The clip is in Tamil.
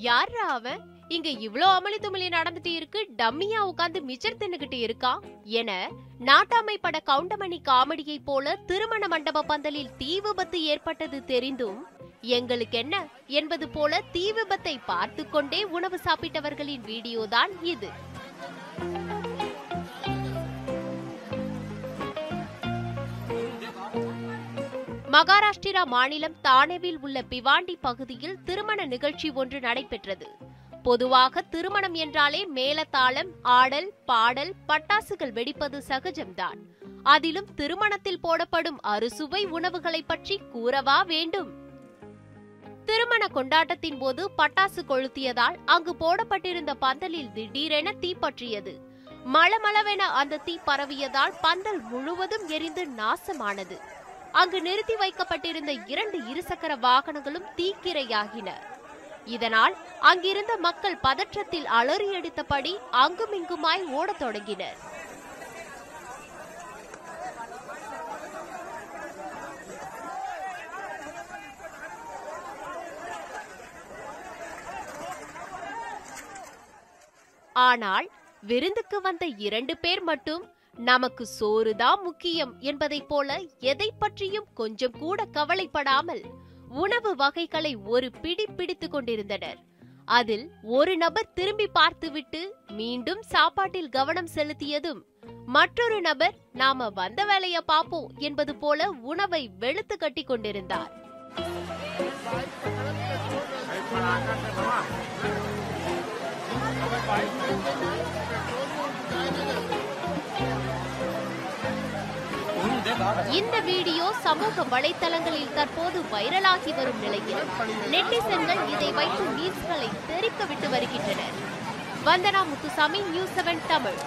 யார்ரா அவன்? இங்க இவ்ளோ அமளி துமளி நடந்துட்டு இருக்கு டம்மியா உட்கார்ந்து மிச்சர் தின்னுகிட்டு இருக்கான் என நாட்டாமை பட கவுண்டமணி காமெடியை போல திருமண மண்டப பந்தலில் தீ விபத்து ஏற்பட்டது தெரிந்தும் எங்களுக்கு என்ன என்பது போல தீ விபத்தை பார்த்து கொண்டே உணவு சாப்பிட்டவர்களின் வீடியோ தான் இது. மகாராஷ்டிரா மாநிலம் தானேவில் உள்ள பிவாண்டி பகுதியில் திருமண நிகழ்ச்சி ஒன்று நடைபெற்றது. பொதுவாக திருமணம் என்றாலே மேளதாளம் ஆடல் பாடல் பட்டாசுகள் வெடிப்பது சகஜம்தான். அதிலும் திருமணத்தில் போடப்படும் அறுசுவை உணவுகளை பற்றி கூறவா வேண்டும்? திருமண கொண்டாட்டத்தின் போது பட்டாசு கொளுத்தியதால் அங்கு போடப்பட்டிருந்த பந்தலில் திடீரென தீப்பற்றியது மளமளவென அந்த தீ பரவியதால் பந்தல் முழுவதும் எரிந்து நாசமானது. அங்கு நிறுத்தி வைக்கப்பட்டிருந்த இரண்டு இருசக்கர வாகனங்களும் தீக்கிரையாகின. இதனால் அங்கிருந்த மக்கள் பதற்றத்தில் அலறியடித்தபடி அங்குமிங்குமாய் ஓடத் தொடங்கினர். ஆனால் விருந்துக்கு வந்த இரண்டு பேர் மட்டும் நமக்கு சோறுதான் முக்கியம் என்பதைப் போல எதை பற்றியும் கொஞ்சம் கூட கவலைப்படாமல் உணவு வகைகளை ஒரு பிடி பிடித்துக் கொண்டிருந்தனர். அதில் ஒரு நபர் திரும்பி பார்த்துவிட்டு மீண்டும் சாப்பாட்டில் கவனம் செலுத்தியதும் மற்றொரு நபர் நாம வந்த வேலைய பாப்போம் என்பது போல உணவை வெளுத்து கட்டி கொண்டிருந்தார். இந்த வீடியோ சமூக வலைத்தளங்களில் தற்போது வைரலாகி வரும் நிலையில் நெட்டிசன்கள் இதை வைத்து மீன்ஸ்களை தெரிக்க விட்டு வருகின்றனர். Vandana Muthusamy news seven Tamil.